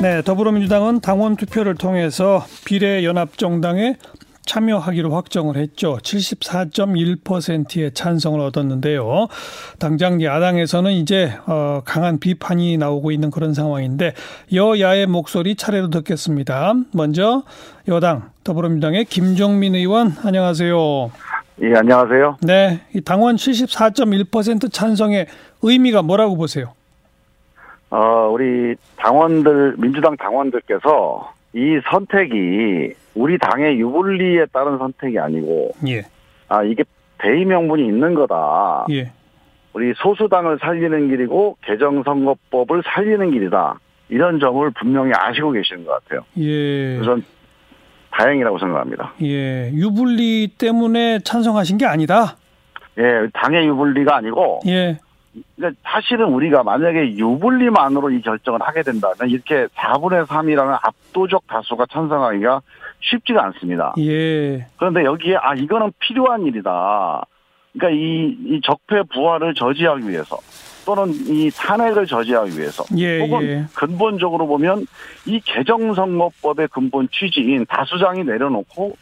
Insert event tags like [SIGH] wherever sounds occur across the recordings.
네, 더불어민주당은 당원 투표를 통해서 비례연합정당에 참여하기로 확정을 했죠. 74.1%의 찬성을 얻었는데요. 당장 야당에서는 이제 어, 강한 비판이 나오고 있는 그런 상황인데 여야의 목소리 차례로 듣겠습니다. 먼저 여당 더불어민주당의 김종민 의원 안녕하세요. 예, 안녕하세요. 네, 이 당원 74.1% 찬성의 의미가 뭐라고 보세요? 어, 우리 당원들 민주당 당원들께서 이 선택이 우리 당의 유불리에 따른 선택이 아니고 예. 아 이게 대의 명분이 있는 거다. 예. 우리 소수당을 살리는 길이고 개정선거법을 살리는 길이다. 이런 점을 분명히 아시고 계시는 것 같아요. 예. 우선 다행이라고 생각합니다. 예. 유불리 때문에 찬성하신 게 아니다. 예, 당의 유불리가 아니고 예. 그러니까 사실은 우리가 만약에 유불리만으로 이 결정을 하게 된다면 이렇게 4분의 3이라는 압도적 다수가 찬성하기가 쉽지가 않습니다. 예. 그런데 여기에 아 이거는 필요한 일이다. 그러니까 이, 이 적폐 부활을 저지하기 위해서 또는 이 탄핵을 저지하기 위해서 예, 혹은 예. 근본적으로 보면 이 개정선거법의 근본 취지인 다수당이 내려놓고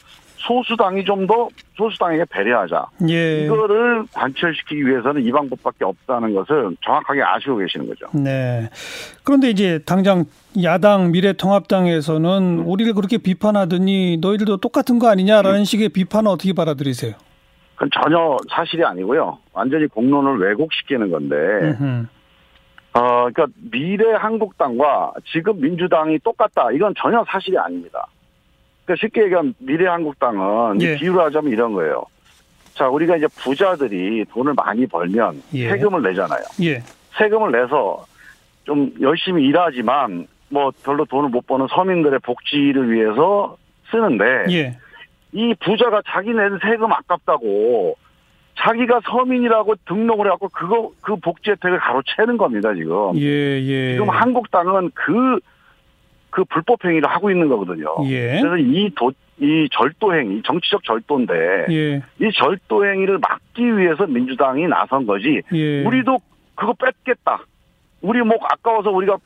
소수당이 좀 더 소수당에게 배려하자. 예. 이거를 관철시키기 위해서는 이 방법밖에 없다는 것을 정확하게 아시고 계시는 거죠. 네. 그런데 이제 당장 야당 미래통합당에서는 우리를 그렇게 비판하더니 너희들도 똑같은 거 아니냐라는 식의 비판은 어떻게 받아들이세요? 그건 전혀 사실이 아니고요. 완전히 공론을 왜곡시키는 건데, 음흠. 어, 그러니까 미래 한국당과 지금 민주당이 똑같다. 이건 전혀 사실이 아닙니다. 그러니까 쉽게 얘기하면 미래 한국당은 예. 비유를 하자면 이런 거예요. 자, 우리가 이제 부자들이 돈을 많이 벌면 예. 세금을 내잖아요. 예. 세금을 내서 좀 열심히 일하지만 뭐 별로 돈을 못 버는 서민들의 복지를 위해서 쓰는데 예. 이 부자가 자기 낸 세금 아깝다고 자기가 서민이라고 등록을 해갖고 그거 그 복지 혜택을 가로채는 겁니다 지금. 예. 예. 지금 한국당은 그, 그 불법 행위를 하고 있는 거거든요. 예. 그래서 이 도, 이 절도 행위, 정치적 절도인데, 예. 이 절도 행위를 막기 위해서 민주당이 나선 거지, 예. 우리도 그거 뺏겠다. 우리 목 아까워서 우리가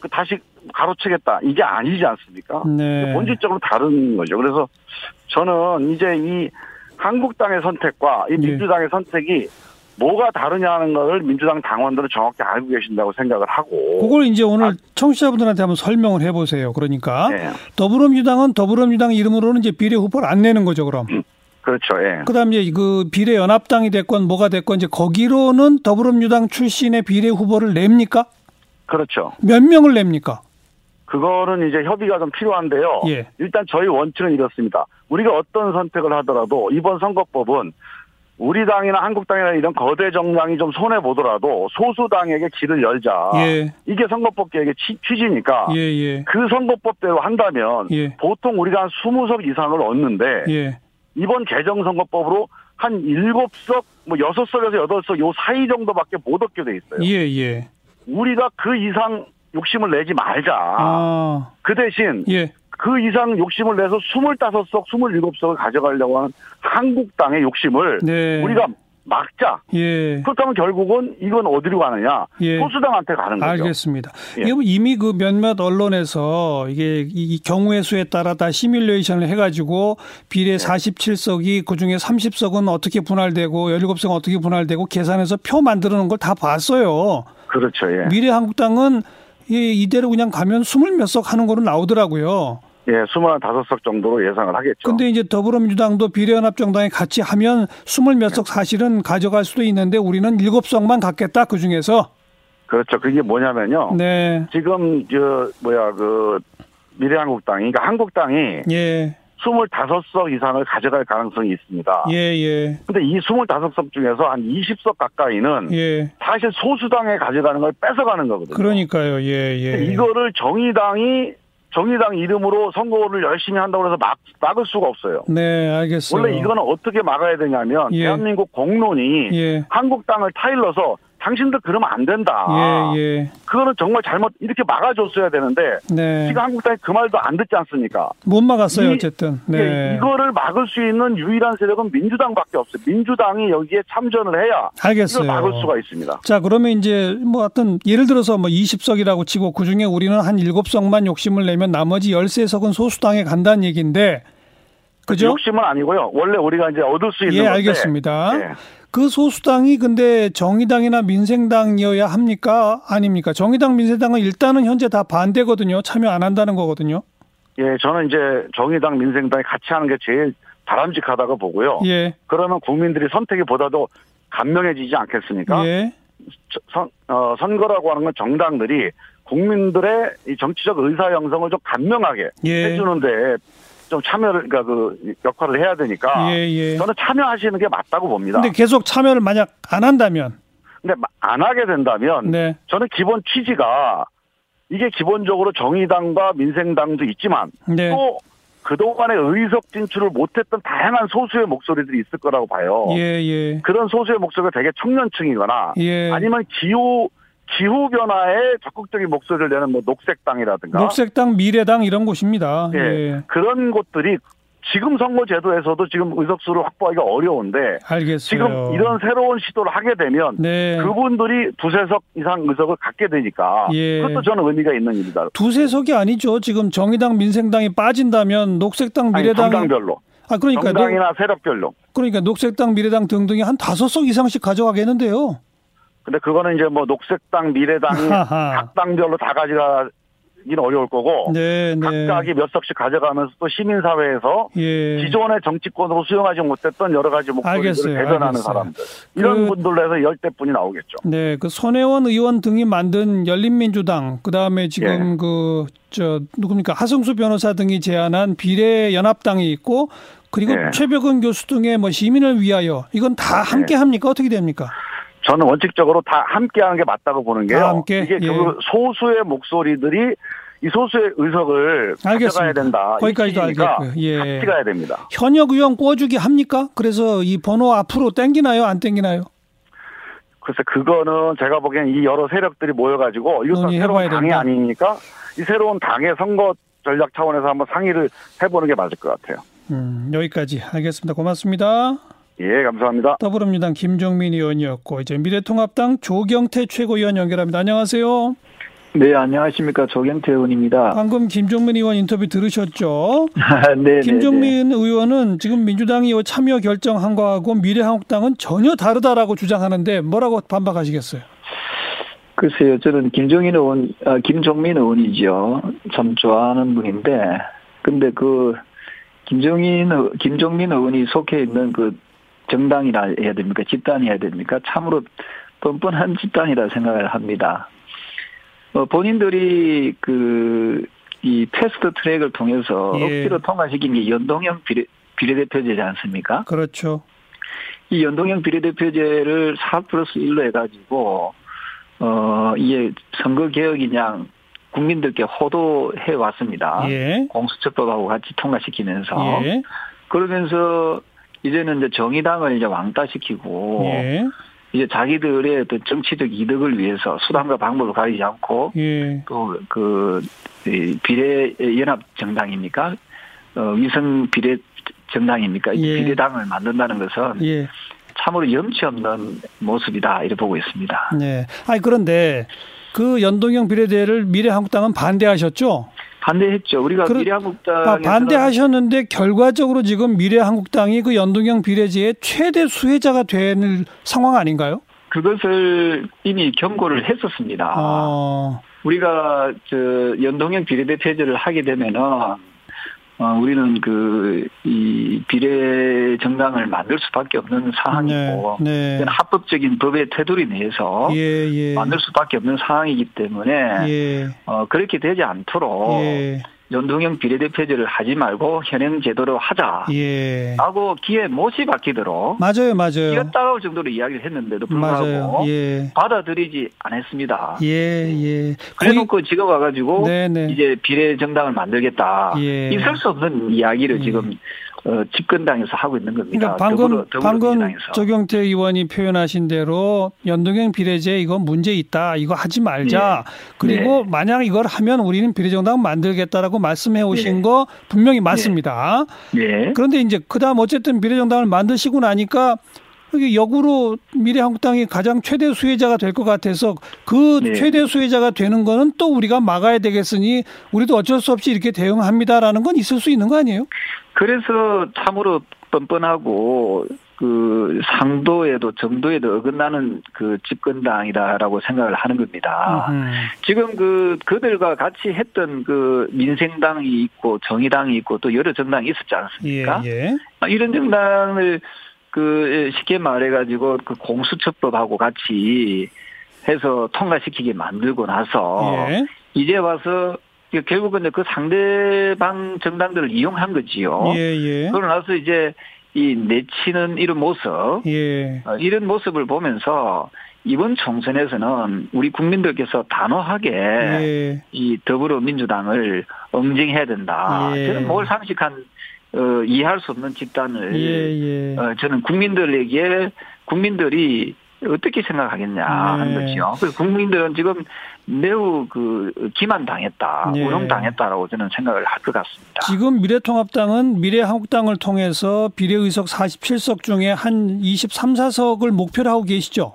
그 다시 가로채겠다. 이게 아니지 않습니까? 네. 본질적으로 다른 거죠. 그래서 저는 이제 이 한국당의 선택과 이 예. 민주당의 선택이 뭐가 다르냐 하는 걸 민주당 당원들은 정확히 알고 계신다고 생각을 하고. 그걸 이제 오늘 청취자분들한테 한번 설명을 해보세요. 그러니까 예. 더불어민주당은 더불어민주당 이름으로는 이제 비례 후보를 안 내는 거죠, 그럼. 그렇죠. 예. 그다음 이제 그 비례 연합당이 됐건 뭐가 됐건 이제 거기로는 더불어민주당 출신의 비례 후보를 냅니까? 그렇죠. 몇 명을 냅니까? 그거는 이제 협의가 좀 필요한데요. 예. 일단 저희 원칙은 이렇습니다. 우리가 어떤 선택을 하더라도 이번 선거법은 우리 당이나 한국 당이나 이런 거대 정당이 좀 손해 보더라도 소수 당에게 길을 열자. 예. 이게 선거법 취- 취지니까 예, 예. 그 선거법대로 한다면 예. 보통 우리가 한 20석 이상을 얻는데 예. 이번 개정 선거법으로 한 7석, 뭐 6석에서 8석 요 사이 정도밖에 못 얻게 돼 있어요. 예, 예. 우리가 그 이상 욕심을 내지 말자. 아. 그 대신 예. 그 이상 욕심을 내서 25석, 27석을 가져가려고 하는 한국당의 욕심을 네. 우리가 막자. 예. 그렇다면 결국은 이건 어디로 가느냐? 예. 소수당한테 가는 거죠. 알겠습니다. 예. 뭐 이미 그 몇몇 언론에서 이게 이 경우의 수에 따라 다 시뮬레이션을 해가지고 비례 47석이 그 중에 30석은 어떻게 분할되고 17석은 어떻게 분할되고 계산해서 표 만들어 놓은 걸다 봤어요. 그렇죠. 예. 미래 한국당은 이- 이대로 그냥 가면 스물 몇 석 하는 거로 나오더라고요. 예, 25석 정도로 예상을 하겠죠. 근데 이제 더불어민주당도 비례연합정당에 같이 하면 스물 몇석 사실은 가져갈 수도 있는데 우리는 일곱 석만 갖겠다 그 중에서. 그렇죠. 그게 뭐냐면요. 네. 지금 저 뭐야 그 미래한국당이 그러니까 한국당이 예. 25석 이상을 가져갈 가능성이 있습니다. 예, 예. 근데 이 25석 중에서 한 20석 가까이는 예. 사실 소수당에 가져가는 걸 뺏어가는 거거든요. 그러니까요. 예, 예. 이거를 정의당이 정의당 이름으로 선거를 열심히 한다고 해서 막, 막을 수가 없어요. 네, 알겠어요. 원래 이거는 어떻게 막아야 되냐면 예. 대한민국 공론이 예. 한국당을 타일러서 당신들 그러면 안 된다. 예, 예. 그거는 정말 잘못 이렇게 막아줬어야 되는데 네. 지금 한국당이 그 말도 안 듣지 않습니까? 못 막았어요, 이- 어쨌든. 예, 네. 이거를 막을 수 있는 유일한 세력은 민주당밖에 없어요. 민주당이 여기에 참전을 해야 알겠어요. 이걸 막을 수가 있습니다. 자, 그러면 이제 뭐 어떤 예를 들어서 뭐 20석이라고 치고 그 중에 우리는 한 7석만 욕심을 내면 나머지 13석은 소수당에 간다는 얘기인데 그죠? 욕심은 아니고요. 원래 우리가 이제 얻을 수 있는 예, 건데 알겠습니다. 예. 그 소수당이 근데 정의당이나 민생당이어야 합니까? 아닙니까? 정의당, 민생당은 일단은 현재 다 반대거든요. 참여 안 한다는 거거든요. 예, 저는 이제 정의당, 민생당이 같이 하는 게 제일 바람직하다고 보고요. 예. 그러면 국민들이 선택이 보다도 감명해지지 않겠습니까? 예. 저- 선, 어, 선거라고 하는 건 정당들이 국민들의 이 정치적 의사 형성을 좀 감명하게 예. 해주는데 좀 참여를 그러니까 그 역할을 해야 되니까 예, 예. 저는 참여하시는 게 맞다고 봅니다. 근데 계속 참여를 만약 안 한다면 근데 마- 안 하게 된다면 네. 저는 기본 취지가 이게 기본적으로 정의당과 민생당도 있지만 네. 또 그동안에 의석 진출을 못했던 다양한 소수의 목소리들이 있을 거라고 봐요. 예, 예. 그런 소수의 목소리가 되게 청년층이거나 예. 아니면 기후 기후 변화에 적극적인 목소리를 내는 뭐 녹색당이라든가 녹색당, 미래당 이런 곳입니다. 예, 예. 그런 곳들이 지금 선거 제도에서도 지금 의석수를 확보하기가 어려운데 알겠어요. 지금 이런 새로운 시도를 하게 되면 네. 그분들이 두세 석 이상 의석을 갖게 되니까 예. 그것도 저는 의미가 있는 일이다. 두세 석이 아니죠. 지금 정의당, 민생당이 빠진다면 녹색당, 미래당 정당별로, 아 그러니까 녹, 정당이나 세력별로. 그러니까 녹색당, 미래당 등등이 한 다섯 석 이상씩 가져가겠는데요. 근데 그거는 이제 뭐 녹색당, 미래당이 [LAUGHS] 하하. 각 당별로 다 가져가기는 어려울 거고 네, 네. 각각이 몇 석씩 가져가면서 또 시민사회에서 예. 기존의 정치권으로 수용하지 못했던 여러 가지 목소리들을 알겠어요, 대변하는 알겠어요. 사람들 이런 그- 분들로 해서 열대 분이 나오겠죠. 네, 그 손혜원 의원 등이 만든 열린민주당, 그 다음에 지금 예. 그, 저, 누굽니까, 하승수 변호사 등이 제안한 비례연합당이 있고, 그리고 예. 최백은 교수 등의 뭐 시민을 위하여, 이건 다 함께 예. 합니까? 어떻게 됩니까? 저는 원칙적으로 다 함께 하는 게 맞다고 보는 게요. 다 함께? 이게 예. 그 소수의 목소리들이 이 소수의 의석을 가져가야 알겠습니다. 된다. 거기까지도 알겠고요. 예. 같이 가야 됩니다. 현역 의원 꿔주기 합니까? 그래서 이 번호 앞으로 땡기나요? 안 땡기나요? 글쎄 그거는 제가 보기엔 이 여러 세력들이 모여가지고 이것도 새로운 당이 된다. 아니니까 이 새로운 당의 선거 전략 차원에서 한번 상의를 해보는 게 맞을 것 같아요. 음, 여기까지. 알겠습니다. 고맙습니다. 예, 감사합니다. 더불어민주당 김종민 의원이었고, 이제 미래통합당 조경태 최고위원 연결합니다. 안녕하세요. 네, 안녕하십니까. 조경태 의원입니다. 방금 김종민 의원 인터뷰 들으셨죠? 네, 김종민 의원은 지금 민주당이 요 참여 결정한 거하고 미래한국당은 전혀 다르다라고 주장하는데 뭐라고 반박하시겠어요? 글쎄요, 저는 김종인 의원, 아, 김종민 의원이죠. 참 좋아하는 분인데, 근데 그, 김종인, 의- 김종민 의원이 속해 있는 그 정당이라 해야 됩니까? 집단이 해야 됩니까? 참으로 뻔뻔한 집단이라 생각을 합니다. 어, 본인들이 그, 이 패스트 트랙을 통해서 예. 억지로 통과시킨 게 연동형 비례, 비례대표제지 않습니까? 그렇죠. 이 연동형 비례대표제를 4 플러스 1로 해가지고, 어, 이게 선거개혁이냐, 국민들께 호도해 왔습니다. 예. 공수처법하고 같이 통과시키면서. 예. 그러면서 이제는 이제 정의당을 이제 왕따시키고, 예. 이제 자기들의 어떤 정치적 이득을 위해서 수단과 방법을 가리지 않고, 예. 또 그, 이 비례 연합 정당입니까? 어, 위성 비례 정당입니까? 이 예. 비례당을 만든다는 것은 예. 참으로 염치 없는 모습이다 이렇게 보고 있습니다. 네. 아니 그런데 그 연동형 비례대를 미래한국당은 반대하셨죠? 반대했죠. 우리가 그러- 미래한국당 아, 반대하셨는데 결과적으로 지금 미래한국당이 그 연동형 비례제의 최대 수혜자가 되는 상황 아닌가요? 그것을 이미 경고를 했었습니다. 어, 우리가 저 연동형 비례대표제를 하게 되면은 어, 우리는 그 이 비례 정당을 만들 수밖에 없는 상황이고 네, 네. 합법적인 법의 테두리 내에서 예, 예. 만들 수밖에 없는 상황이기 때문에 예, 어, 그렇게 되지 않도록 예, 연동형 비례대표제를 하지 말고 현행 제도로 하자. 예. 라고 기에 못이 박히도록 맞아요, 맞아요. 기가 따가울 정도로 이야기를 했는데도 불구하고. 예. 받아들이지 않았습니다. 예, 예. 그래놓고 지금 와가지고 네네. 이제 비례 정당을 만들겠다. 예. 있을 수 없는 이야기를 예. 지금 어, 집권당에서 하고 있는 겁니다. 그러니까 방금 더불어, 방금. 조경태 의원이 표현하신 대로 연동형 비례제 이거 문제 있다. 이거 하지 말자. 네. 그리고 네. 만약 이걸 하면 우리는 비례정당 만들겠다라고 말씀해 오신 네. 거 분명히 맞습니다. 네. 그런데 이제 그다음 어쨌든 비례정당을 만드시고 나니까 이게 역으로 미래한국당이 가장 최대 수혜자가 될 것 같아서 그 네. 최대 수혜자가 되는 거는 또 우리가 막아야 되겠으니 우리도 어쩔 수 없이 이렇게 대응합니다라는 건 있을 수 있는 거 아니에요? 그래서 참으로 뻔뻔하고 그 상도에도 정도에도 어긋나는 그 집권당이다라고 생각을 하는 겁니다. 음. 지금 그 그들과 같이 했던 그 민생당이 있고 정의당이 있고 또 여러 정당이 있었지 않습니까? 예, 예. 이런 정당을 그 쉽게 말해가지고 그 공수처법하고 같이 해서 통과시키게 만들고 나서 예. 이제 와서 결국은 그 상대방 정당들을 이용한 거지요. 예, 예. 그러고 나서 이제 이 내치는 이런 모습, 예. 어, 이런 모습을 보면서 이번 총선에서는 우리 국민들께서 단호하게 예. 이 더불어민주당을 응징해야 된다. 예. 저는 뭘 상식한 어, 이해할 수 없는 집단을 예, 예. 어, 저는 국민들에게 국민들이 어떻게 생각하겠냐 네. 하는 거죠. 그 국민들은 지금 매우 그 기만당했다, 네. 우롱당했다라고 저는 생각을 할 것 같습니다. 지금 미래통합당은 미래한국당을 통해서 비례의석 47석 중에 한 23, 4석을 목표로 하고 계시죠?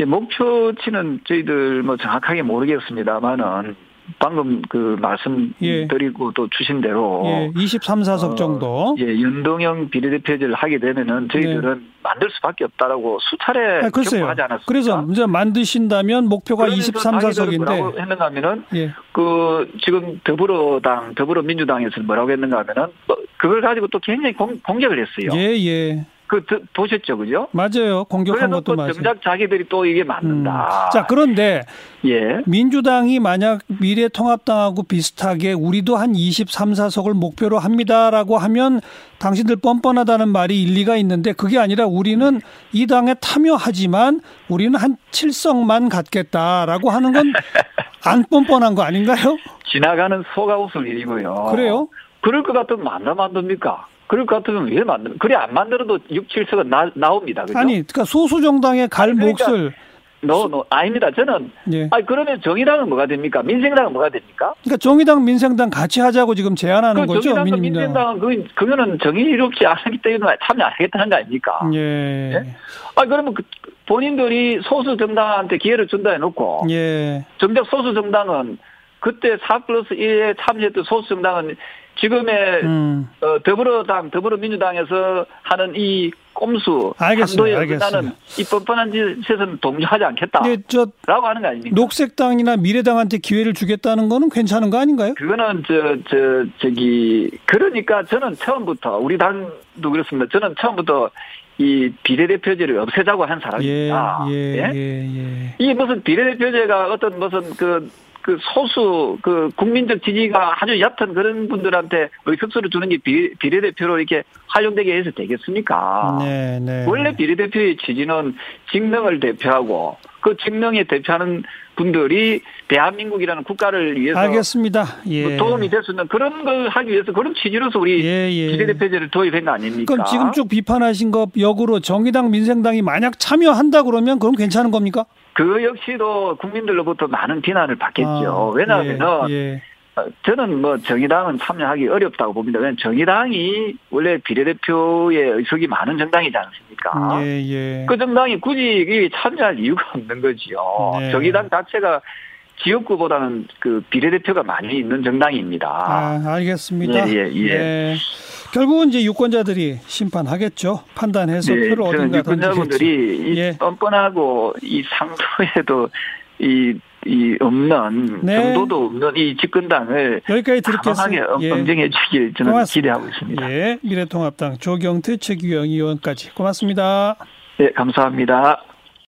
예, 목표치는 저희들 뭐 정확하게 모르겠습니다만은 방금 그 말씀드리고 예. 또 주신 대로 예, 23, 4석 어, 정도 예, 연동형 비례대표제를 하게 되면은 저희들은 네. 만들 수밖에 없다라고 수차례 아, 하지 않았습니까? 그래서 이제 만드신다면 목표가 23, 4석인데 했는가 하면은 예. 그 지금 더불어당 더불어민주당에서 뭐라고 했는가 하면은 뭐 그걸 가지고 또 굉장히 공, 공격을 했어요. 예, 예. 그 보셨죠, 그죠? 맞아요. 공격한 것도 맞아요. 정작 자기들이 또 이게 맞는다. 음. 자 그런데 예. 민주당이 만약 미래통합당하고 비슷하게 우리도 한 23, 4석을 목표로 합니다라고 하면 당신들 뻔뻔하다는 말이 일리가 있는데 그게 아니라 우리는 이 당에 참여하지만 우리는 한 7석만 갖겠다라고 하는 건 [LAUGHS] 안 뻔뻔한 거 아닌가요? 지나가는 소가 웃을 일이고요. 그래요? 그럴 것 같으면 만나 만듭니까? 그럴 것 같으면 왜 만들? 그래 안 만들어도 6, 7석은 나, 나옵니다. 그죠? 아니, 그러니까 소수 정당의 갈 그러니까 몫을 no, no, 아닙니다. 저는, 예. 아니, 그러면 정의당은 뭐가 됩니까? 민생당은 뭐가 됩니까? 그러니까 정의당, 민생당 같이 하자고 지금 제안하는 그 거죠? 정의당과 민생당은 그, 그거는 정의롭지 않기 때문에 참여 안 하겠다는 거 아닙니까? 예. 예? 아, 그러면 그, 본인들이 소수 정당한테 기회를 준다 해놓고, 예. 정작 소수 정당은 그때 4 플러스 1에 참여했던 소수 정당은 지금의 음. 어, 더불어당, 더불어민주당에서 하는 이 꼼수, 알겠습니다. 알겠습니다. 나는 이 뻔뻔한 짓에서는 동조하지 않겠다. 네, 저 라고 하는 거 아닙니까? 녹색당이나 미래당한테 기회를 주겠다는 거는 괜찮은 거 아닌가요? 그거는 저, 저, 저 기, 그러니까 저는 처음부터, 우리 당도 그렇습니다. 저는 처음부터 이 비례대표제를 없애자고 한 사람입니다. 예, 예, 예? 예, 예. 이 무슨 비례대표제가 어떤 무슨 그, 그 소수 그 국민적 지지가 아주 얕은 그런 분들한테 의석수를 주는 게 비, 비례대표로 이렇게 활용되게 해서 되겠습니까? 네, 네. 원래 비례대표의 취지는 직능을 대표하고 그 직능에 대표하는 분들이 대한민국이라는 국가를 위해서 알겠습니다. 예. 뭐 도움이 될 수 있는 그런 걸 하기 위해서 그런 취지로서 우리 예, 예. 비례대표제를 도입한 거 아닙니까? 그럼 지금 쭉 비판하신 것 역으로 정의당 민생당이 만약 참여한다 그러면 그럼 괜찮은 겁니까? 그 역시도 국민들로부터 많은 비난을 받겠죠. 아, 왜냐하면은 예, 예. 어, 저는 뭐 정의당은 참여하기 어렵다고 봅니다. 왜냐하면 정의당이 원래 비례대표의 의석이 많은 정당이지 않습니까? 예, 예. 그 정당이 굳이 참여할 이유가 없는 거지요. 네. 정의당 자체가 지역구보다는 그 비례대표가 많이 있는 정당입니다. 아, 알겠습니다. 예, 예, 예. 네. 결국은 이제 유권자들이 심판하겠죠. 판단해서 네, 표를 어딘가 유권자분들이 예. 이 뻔뻔하고 이 상도에도 이, 이 없는 네. 정도도 없는 이 집권당을 여기까지 들겠습니다. 예. 엄정해 주길 저는 고맙습니다. 기대하고 있습니다. 예. 미래통합당 조경태 최규영 의원까지 고맙습니다. 네, 감사합니다.